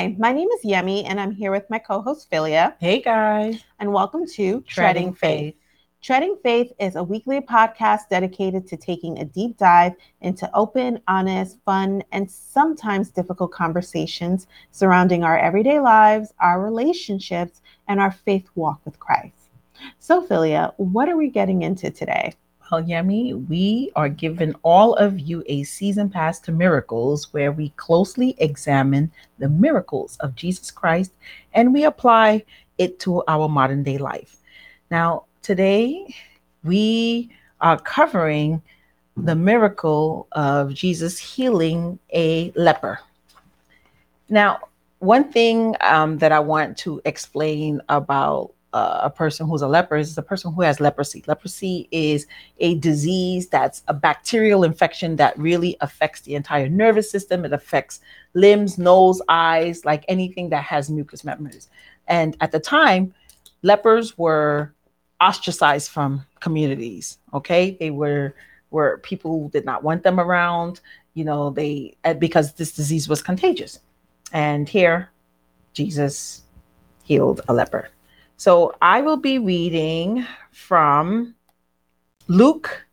Hi, my name is Yemi, and I'm here with my co host Philia. Hey guys, and welcome to Treading, Treading Faith. Faith. Treading Faith is a weekly podcast dedicated to taking a deep dive into open, honest, fun, and sometimes difficult conversations surrounding our everyday lives, our relationships, and our faith walk with Christ. So, Philia, what are we getting into today? Well, Yemi, we are giving all of you a season pass to miracles where we closely examine the miracles of Jesus Christ and we apply it to our modern day life. Now, today we are covering the miracle of Jesus healing a leper. Now, one thing um, that I want to explain about a person who's a leper is a person who has leprosy. Leprosy is a disease that's a bacterial infection that really affects the entire nervous system. It affects limbs, nose, eyes, like anything that has mucous membranes. And at the time, lepers were ostracized from communities. Okay, they were were people who did not want them around. You know, they eh, because this disease was contagious. And here, Jesus healed a leper. So I will be reading from Luke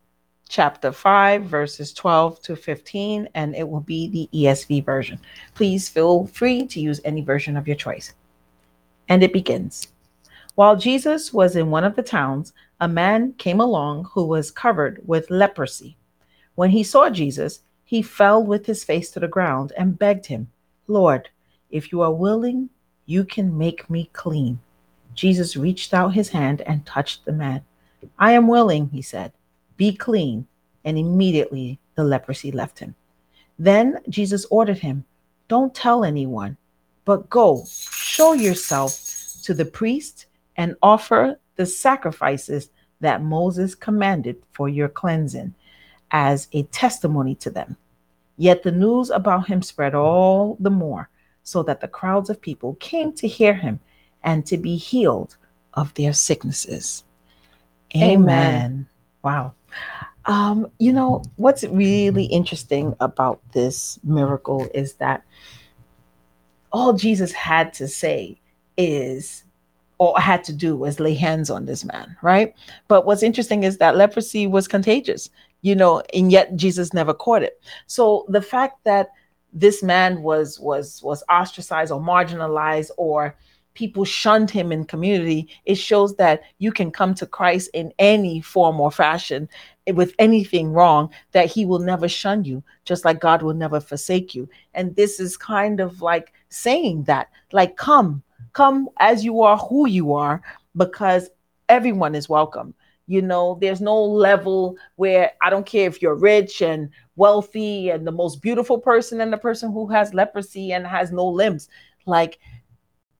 chapter 5, verses 12 to 15, and it will be the ESV version. Please feel free to use any version of your choice. And it begins While Jesus was in one of the towns, a man came along who was covered with leprosy. When he saw Jesus, he fell with his face to the ground and begged him, Lord, if you are willing, you can make me clean. Jesus reached out his hand and touched the man. I am willing, he said. Be clean. And immediately the leprosy left him. Then Jesus ordered him, Don't tell anyone, but go, show yourself to the priest and offer the sacrifices that Moses commanded for your cleansing as a testimony to them. Yet the news about him spread all the more, so that the crowds of people came to hear him and to be healed of their sicknesses. Amen. Amen. Wow. Um, you know, what's really interesting about this miracle is that all Jesus had to say is, or had to do was lay hands on this man, right? But what's interesting is that leprosy was contagious, you know, and yet Jesus never caught it. So the fact that this man was was was ostracized or marginalized or people shunned him in community, it shows that you can come to Christ in any form or fashion eh, with anything wrong, that he will never shun you, just like God will never forsake you. And this is kind of like saying that, like, come, come as you are, who you are, because everyone is welcome. You know, there's no level where I don't care if you're rich and wealthy and the most beautiful person and the person who has leprosy and has no limbs. Like,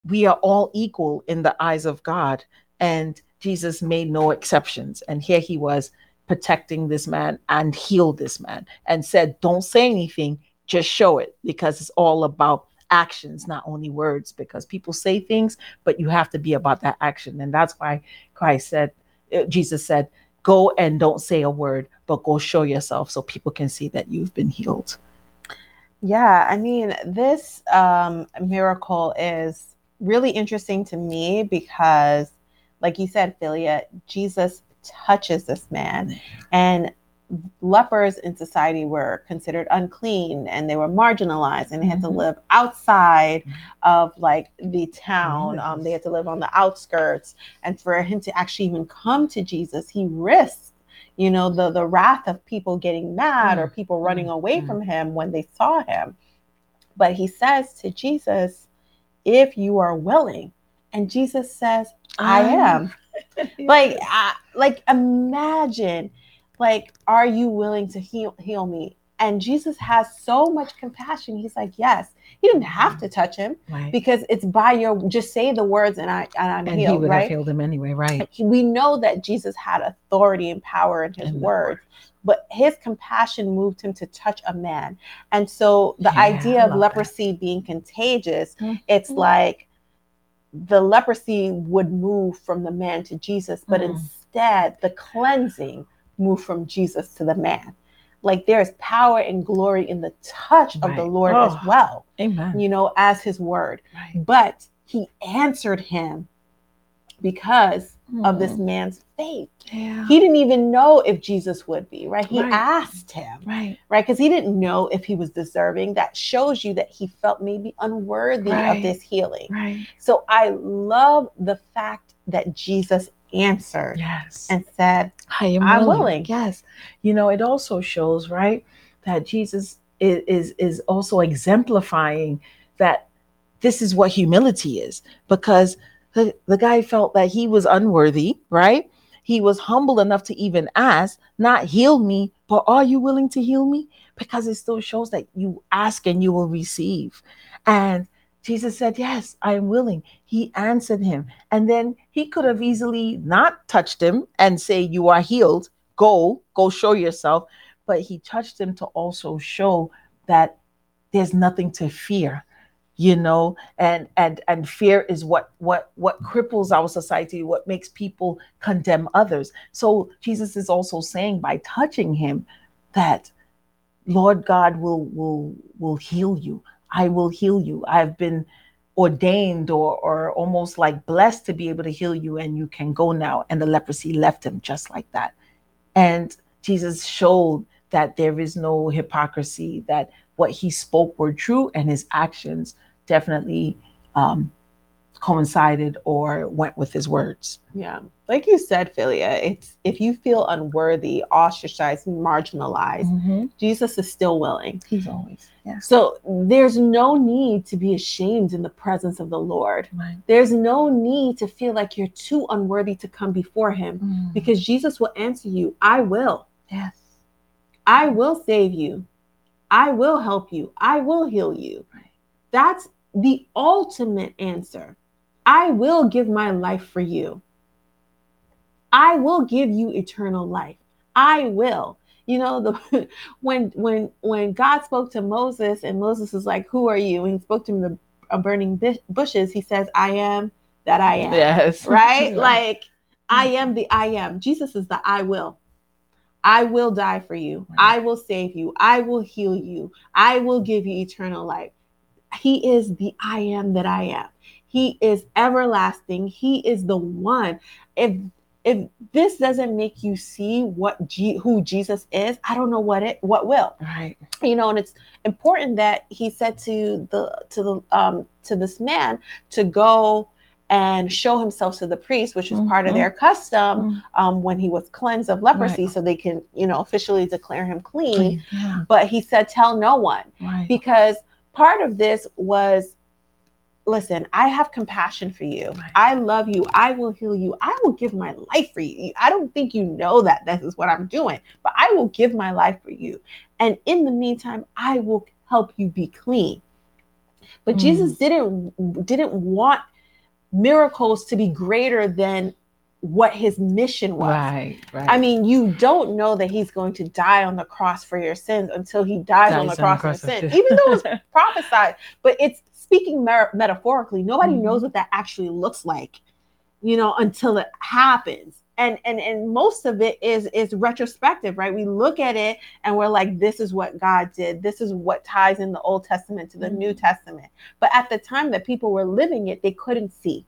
we are all equal in the eyes of God. And Jesus made no exceptions. And here he was protecting this man and healed this man and said, Don't say anything, just show it because it's all about actions, not only words, because people say things, but you have to be about that action. And that's why Christ said, uh, Jesus said, Go and don't say a word, but go show yourself so people can see that you've been healed. Yeah, I mean, this um, miracle is really interesting to me because, like you said, Philia, Jesus touches this man. And lepers in society were considered unclean and they were marginalized and they had to mm-hmm. live outside mm-hmm. of like the town um, they had to live on the outskirts and for him to actually even come to jesus he risked you know the the wrath of people getting mad or mm. people running away mm. from him when they saw him but he says to jesus if you are willing. And Jesus says, I am. like, I, like imagine, like, are you willing to heal heal me? And Jesus has so much compassion. He's like, yes. He didn't have to touch him right. because it's by your just say the words and I and I'm and healed. He would right? have healed him anyway, right? We know that Jesus had authority and power in his words but his compassion moved him to touch a man. And so the yeah, idea of leprosy that. being contagious, mm-hmm. it's like the leprosy would move from the man to Jesus, but mm. instead the cleansing moved from Jesus to the man. like there's power and glory in the touch of the Lord Oh. as well, Amen. you know, as his word. Right. But he answered him because of this Mm. man's faith. Yeah. He didn't even know if Jesus would be, right? He Right. asked him, right. right? Because he didn't know if he was deserving. That shows you that he felt maybe unworthy Right. of this healing. Right. So I love the fact that Jesus answered Yes. and said, I am I'm willing. willing. Yes. You know, it also shows, right, that Jesus is, is is also exemplifying that this is what humility is because the, the guy felt that he was unworthy, right? He was humble enough to even ask, not heal me, but are you willing to heal me? Because it still shows that you ask and you will receive. And Jesus said, Yes, I am willing. He answered him. And then he could have easily not touched him and say, You are healed. Go, go show yourself. But he touched him to also show that there's nothing to fear you know and and and fear is what what what mm. cripples our society what makes people condemn others. So jesus is also saying by touching him that lord god will will will heal you. I will heal you. I've been ordained or or almost like blessed to be able to heal you and you can go now. And the leprosy left him just like that. And jesus showed that there is no hypocrisy that what he spoke were true and his actions definitely um, coincided or went with his words. Yeah. Like you said, Philia, it's if you feel unworthy, ostracized, marginalized, Jesus is still willing. He's always, yeah. So there's no need to be ashamed in the presence of the Lord. Right. There's no need to feel like you're too unworthy to come before him because Jesus will answer you, I will. yes. I will save you. I will help you. I will heal you. Right. That's the ultimate answer. I will give my life for you. I will give you eternal life. I will. You know, the when when when God spoke to Moses and Moses is like, "Who are you?" and he spoke to him in the uh, burning bu- bushes, he says, "I am that I am." Yes. right? Like, I am the I am. Jesus is the I will. I will die for you. I will save you. I will heal you. I will give you eternal life. He is the I am that I am. He is everlasting. He is the one. If if this doesn't make you see what G, who Jesus is, I don't know what it what will right. you know and it's important that he said to the to the um to this man to go and show himself to the priest which was part of Mhm. their custom um when he was cleansed of leprosy Right. so they can you know officially declare him clean Yeah. but he said tell no one Right. because part of this was listen i have compassion for you. I love you. I will heal you. I will give my life for you. I don't think you know that this is what i'm doing but i will give my life for you. And in the meantime i will help you be clean. But Mm. jesus didn't didn't want miracles to be greater than what his mission was Right. Right. I mean, you don't know that he's going to die on the cross for your sins until he dies, on the cross for sins, even though it's prophesied. But it's speaking mer- metaphorically. Nobody Mhm. knows what that actually looks like, you know, until it happens. And and and most of it is is retrospective, right? We look at it and we're like, this is what God did. This is what ties in the Old Testament to the New Mhm. Testament. But at the time that people were living it, they couldn't see.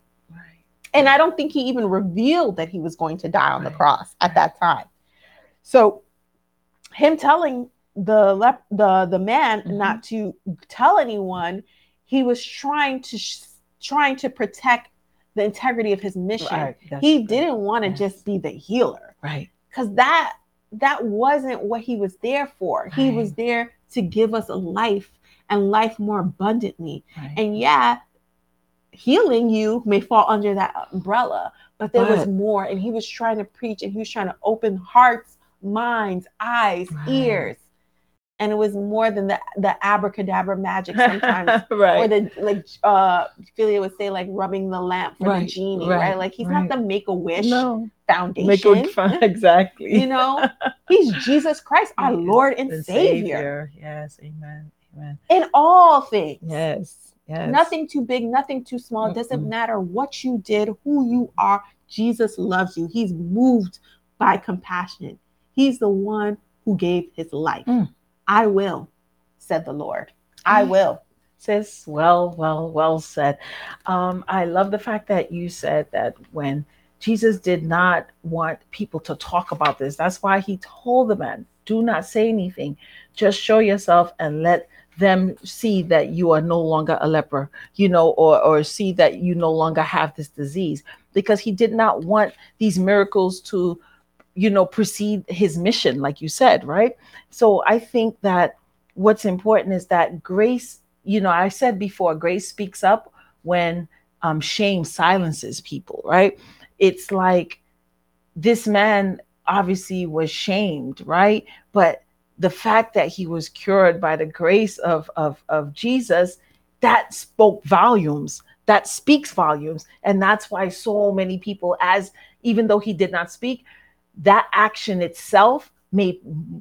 Right. And I don't think he even revealed that he was going to die on the cross at that time. So him telling the lep- the the man Mhm. not to tell anyone, he was trying to sh- trying to protect the integrity of his mission. Right. He didn't want to Yes. just be the healer Right. cuz that that wasn't what he was there for. He was there to give us a life and life more abundantly. Right. And yeah, healing you may fall under that umbrella, but there was more. And he was trying to preach and he was trying to open hearts, minds, eyes, Right. ears. And it was more than the, the abracadabra magic sometimes. Or the like uh Philia would say like rubbing the lamp for the genie, right? right, Like he's right. not the make a wish no. foundation. Make fun. Exactly. you know, he's Jesus Christ, our Lord and, And Savior. Yes. Amen. Amen. in all things. Yes. Yes. Nothing too big, nothing too small. It doesn't matter what you did, who you are. Jesus loves you. He's moved by compassion. He's the one who gave his life. Mm. I will, said the Lord. I will. Sis, well, well, well said. Um, I love the fact that you said that when Jesus did not want people to talk about this, that's why he told the man, do not say anything. Just show yourself and let them see that you are no longer a leper, you know, or or see that you no longer have this disease. Because he did not want these miracles to, you know, precede his mission, like you said, right? So I think that what's important is that grace you know, I said before, grace speaks up when um, shame silences people, right? It's like this man obviously was shamed, right? But the fact that he was cured by the grace of, of, of Jesus, that spoke volumes. That speaks volumes. And that's why so many people, as even though he did not speak, that action itself made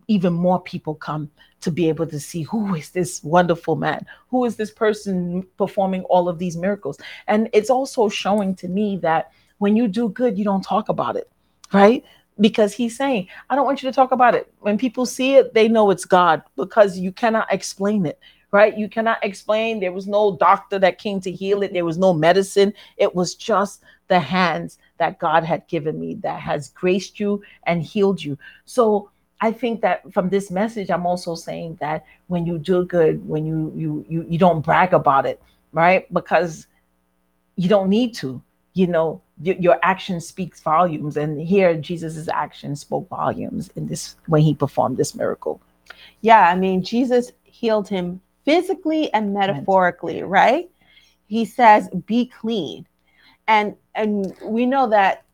even more people come to be able to see who is this wonderful man who is this person performing all of these miracles and it's also showing to me that when you do good you don't talk about it right because he's saying i don't want you to talk about it. When people see it they know it's god because you cannot explain it right? You cannot explain. There was no doctor that came to heal it. There was no medicine. It was just the hands that god had given me that has graced you and healed you. So I think that from this message, I'm also saying that when you do good, when you you you you don't brag about it, right? Because you don't need to. You know, your, your action speaks volumes, and here Jesus's action spoke volumes in this when he performed this miracle. Yeah, I mean, Jesus healed him physically and metaphorically, right? He says, "Be clean," and and we know that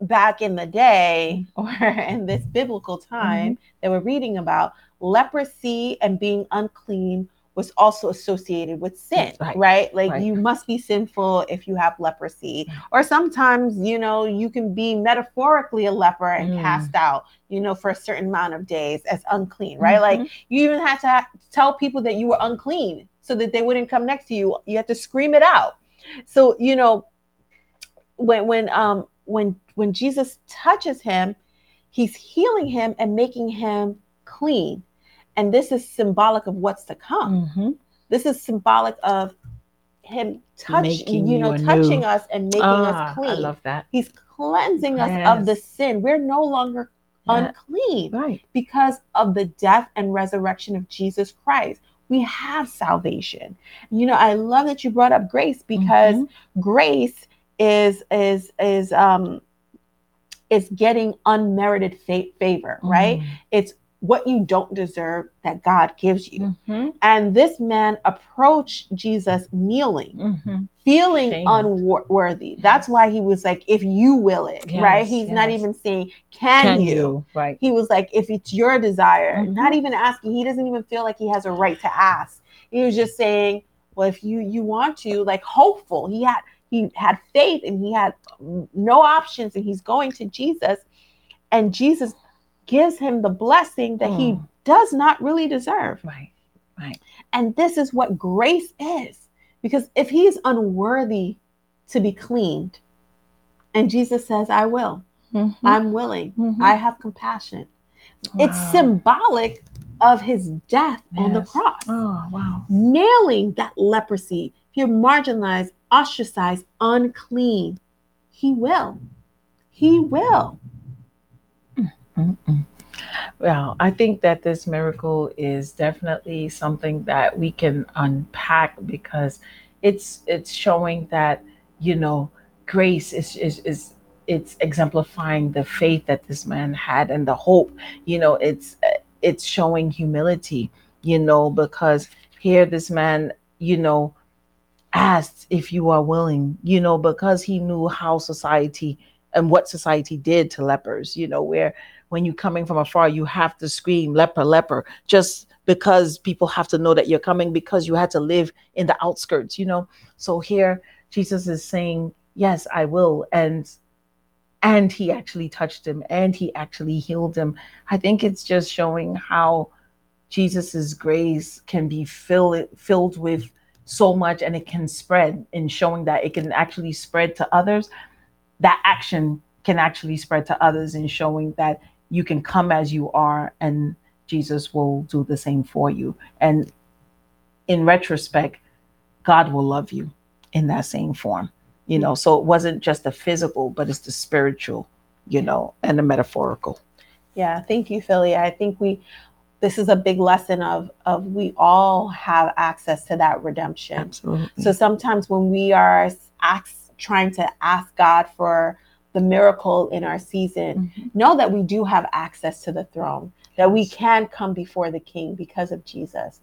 back in the day or in this biblical mm-hmm. time that we're reading about, leprosy and being unclean was also associated with sin, Right. right? Like Right. you must be sinful if you have leprosy. Or sometimes, you know, you can be metaphorically a leper and Mm. cast out, you know, for a certain amount of days as unclean, right? Like Mhm. you even had to ha- tell people that you were unclean so that they wouldn't come next to you. You had to scream it out. So, you know, when when um when when Jesus touches him, he's healing him and making him clean. And this is symbolic of what's to come. Mhm. This is symbolic of him touching, you know, touching anew. us and making Ah, us clean. I love that. He's cleansing us of the sin. We're no longer Yeah. unclean Right. because of the death and resurrection of Jesus Christ. We have salvation. You know, I love that you brought up grace because Mhm. grace is is is um is getting unmerited fa- favor, right? It's what you don't deserve that God gives you. Mhm. And this man approached Jesus kneeling, Mhm. feeling Shamed. unworthy. That's why he was like, if you will it, right? Yes, He's not even saying, can, Can you? you? Right. He was like, if it's your desire, Mhm. not even asking, he doesn't even feel like he has a right to ask. He was just saying, well, if you you want to, like hopeful. He had he had faith and he had no options, and he's going to Jesus, and Jesus gives him the blessing that he Mm. does not really deserve. Right. Right. And this is what grace is. Because if he is unworthy to be cleaned, and Jesus says, I will, Mhm. I'm willing, Mhm. I have compassion. It's symbolic of his death on the cross, Oh wow. nailing that leprosy. If you're marginalized, ostracized, unclean, he will. He will. Mm-mm. Well, I think that this miracle is definitely something that we can unpack because it's it's showing that you know grace is is is it's exemplifying the faith that this man had and the hope. You know, it's it's showing humility. You know, because here this man, you know, asked if you are willing. You know, because he knew how society and what society did to lepers. You know, where when you're coming from afar, you have to scream leper, leper, just because people have to know that you're coming because you had to live in the outskirts, you know. So here Jesus is saying, Yes, I will. And and he actually touched him and he actually healed him. I think it's just showing how Jesus's grace can be filled filled with so much and it can spread in showing that it can actually spread to others. That action can actually spread to others in showing that you can come as you are and Jesus will do the same for you. And in retrospect, God will love you in that same form. You know, so it wasn't just the physical, but it's the spiritual, you know, and the metaphorical. Yeah, thank you, Philly. I think we this is a big lesson of of we all have access to that redemption. Absolutely. So sometimes when we are ask, trying to ask God for the miracle in our season, Mhm. know that we do have access to the throne, that we can come before the King because of Jesus.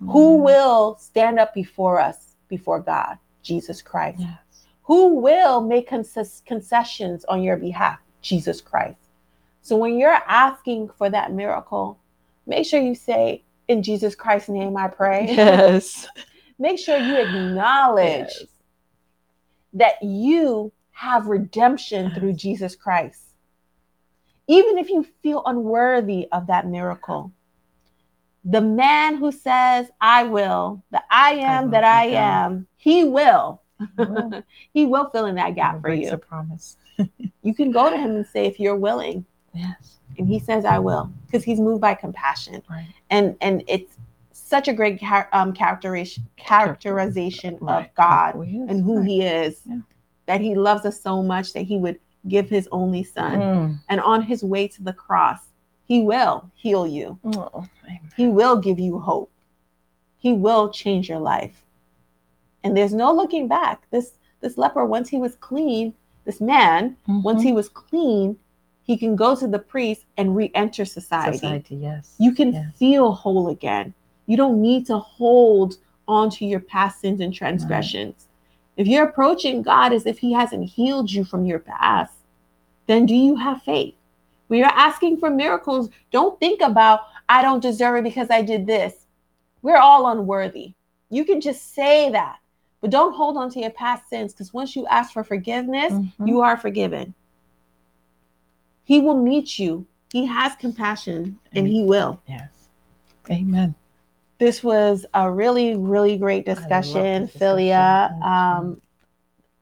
Who Mhm. will stand up before us, before God? Jesus Christ. Yes. Who will make conces- concessions on your behalf? Jesus Christ. So when you're asking for that miracle, make sure you say, In Jesus Christ's name I pray. Yes. make sure you acknowledge Yes. that you have redemption through Jesus Christ. Even if you feel unworthy of that miracle, the man who says, I will, the I am will that I am, he will. will. he will fill in that gap for you. a promise. You can go to him and say, if you're willing, Yes. and he says, I will, because he's moved by compassion. Right. And and it's such a great um, characterization, characterization Right. of God and who he is Yeah. That he loves us so much that he would give his only son. Mm. and on his way to the cross he will heal you. Oh, he will give you hope. He will change your life. And there's no looking back. This this leper once he was clean this man once Mhm. he was clean he can go to the priest and re-enter society, society, yes. you can Yes. feel whole again. You don't need to hold on to your past sins and transgressions if you're approaching god as if he hasn't healed you from your past then do you have faith? When you're asking for miracles don't think about i don't deserve it because i did this. We're all unworthy. You can just say that but don't hold on to your past sins because once you ask for forgiveness Mhm. you are forgiven. He will meet you. He has compassion and he will. Yes. Amen. This was a really really great discussion philia um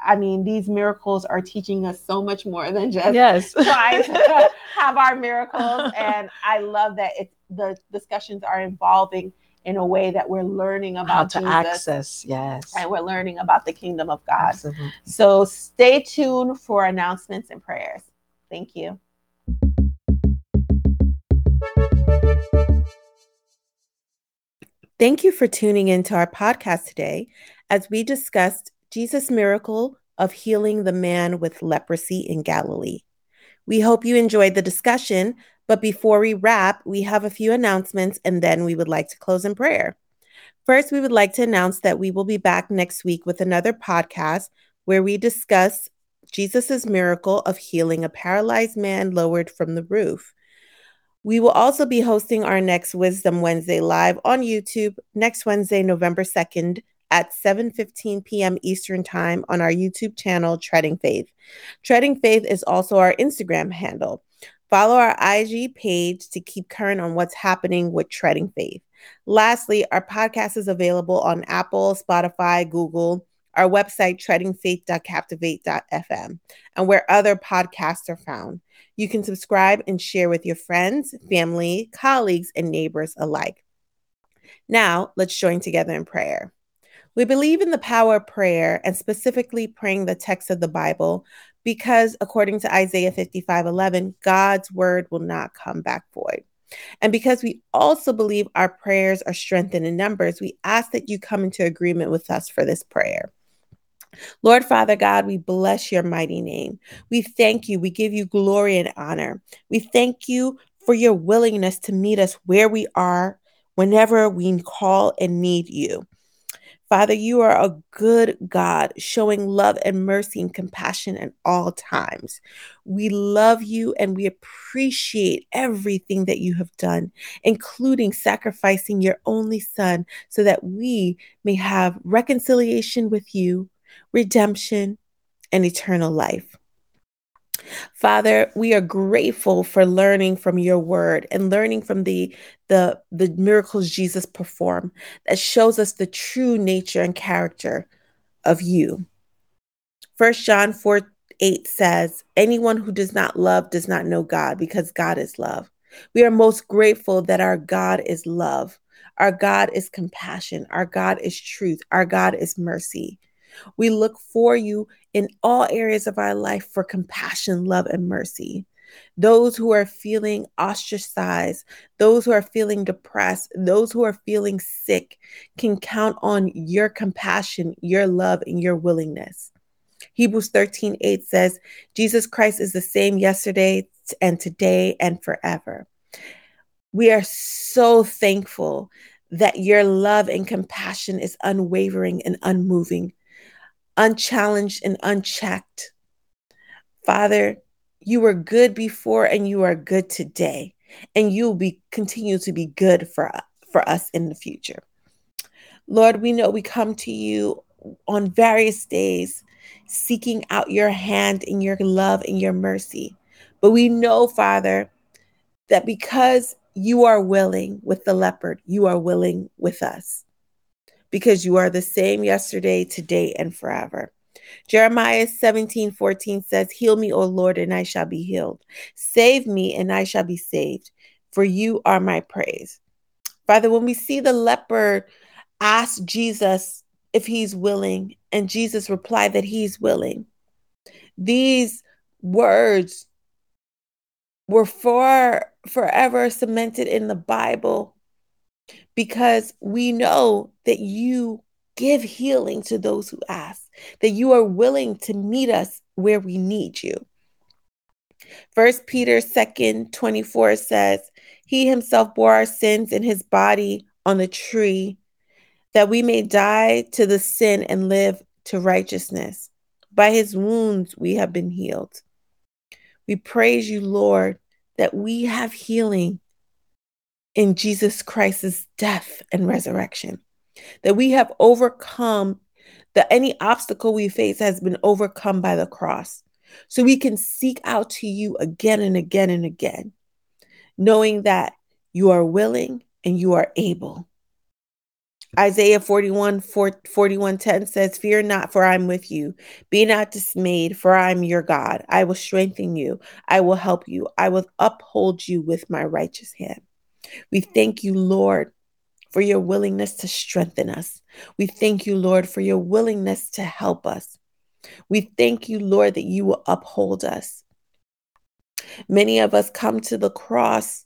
i mean these miracles are teaching us so much more than just Yes. trying to have our miracles and i love that it's the discussions are evolving in a way that we're learning How about to Jesus access. Yes. and we're learning about the kingdom of god Absolutely. so stay tuned for announcements and prayers thank you Thank you for tuning into our podcast today as we discussed Jesus' miracle of healing the man with leprosy in Galilee. We hope you enjoyed the discussion, but before we wrap, we have a few announcements and then we would like to close in prayer. First, we would like to announce that we will be back next week with another podcast where we discuss Jesus' miracle of healing a paralyzed man lowered from the roof. We will also be hosting our next Wisdom Wednesday live on YouTube next Wednesday, November 2nd at 7:15 p.m. Eastern Time on our YouTube channel Treading Faith. Treading Faith is also our Instagram handle. Follow our IG page to keep current on what's happening with Treading Faith. Lastly, our podcast is available on Apple, Spotify, Google, our website treadingfaith.captivate.fm, and where other podcasts are found. You can subscribe and share with your friends, family, colleagues, and neighbors alike. Now, let's join together in prayer. We believe in the power of prayer and specifically praying the text of the Bible because, according to Isaiah 55 11, God's word will not come back void. And because we also believe our prayers are strengthened in numbers, we ask that you come into agreement with us for this prayer. Lord Father God, we bless your mighty name. We thank you. We give you glory and honor. We thank you for your willingness to meet us where we are whenever we call and need you. Father, you are a good God, showing love and mercy and compassion at all times. We love you and we appreciate everything that you have done, including sacrificing your only Son so that we may have reconciliation with you, redemption, and eternal life. Father, we are grateful for learning from your word and learning from the, the, the miracles Jesus performed that shows us the true nature and character of you. First John 4 8 says, Anyone who does not love does not know God because God is love. We are most grateful that our God is love. Our God is compassion. Our God is truth. Our God is mercy. We look for you in all areas of our life for compassion, love, and mercy. Those who are feeling ostracized, those who are feeling depressed, those who are feeling sick can count on your compassion, your love, and your willingness. Hebrews 13 8 says, Jesus Christ is the same yesterday and today and forever. We are so thankful that your love and compassion is unwavering and unmoving, unchallenged and unchecked. Father, you were good before and you are good today, and you will be continue to be good for, for us in the future. Lord, we know we come to you on various days seeking out your hand and your love and your mercy. But we know, Father, that because you are willing with the leopard, you are willing with us because you are the same yesterday, today, and forever. Jeremiah 17 14 says, Heal me, O Lord, and I shall be healed. Save me, and I shall be saved, for you are my praise. Father, when we see the leper ask Jesus if he's willing, and Jesus replied that he's willing, these words were for forever cemented in the Bible because we know that you give healing to those who ask, that you are willing to meet us where we need you. First Peter 2nd 24 says, He himself bore our sins in his body on the tree, that we may die to the sin and live to righteousness. By his wounds we have been healed. We praise you, Lord, that we have healing in Jesus Christ's death and resurrection, that we have overcome that any obstacle we face has been overcome by the cross. So we can seek out to you again and again and again, knowing that you are willing and you are able. Isaiah 41, 41 10 says, Fear not, for I'm with you. Be not dismayed, for I'm your God. I will strengthen you. I will help you. I will uphold you with my righteous hand. We thank you, Lord, for your willingness to strengthen us. We thank you, Lord, for your willingness to help us. We thank you, Lord, that you will uphold us. Many of us come to the cross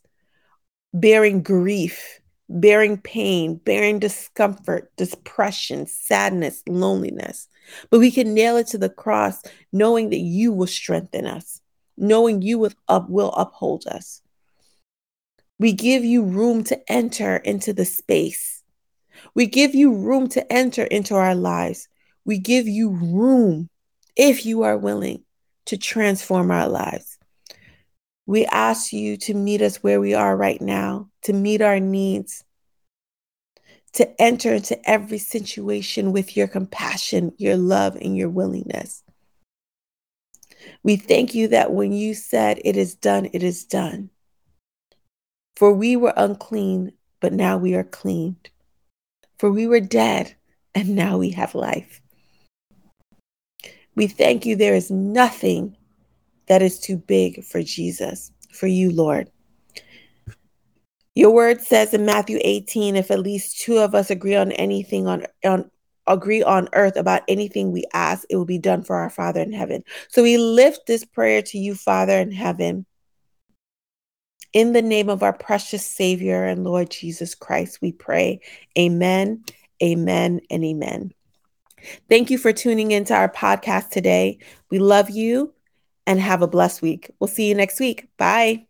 bearing grief bearing pain, bearing discomfort, depression, sadness, loneliness. But we can nail it to the cross, knowing that you will strengthen us, knowing you will, up, will uphold us. We give you room to enter into the space. We give you room to enter into our lives. We give you room, if you are willing, to transform our lives. We ask you to meet us where we are right now, to meet our needs, to enter into every situation with your compassion, your love, and your willingness. We thank you that when you said, It is done, it is done. For we were unclean, but now we are cleaned. For we were dead, and now we have life. We thank you there is nothing that is too big for Jesus, for you, Lord. Your word says in Matthew 18, if at least two of us agree on anything on, on agree on earth about anything we ask, it will be done for our Father in heaven. So we lift this prayer to you, Father in heaven. In the name of our precious Savior and Lord Jesus Christ, we pray. Amen, amen, and amen. Thank you for tuning into our podcast today. We love you and have a blessed week. We'll see you next week. Bye.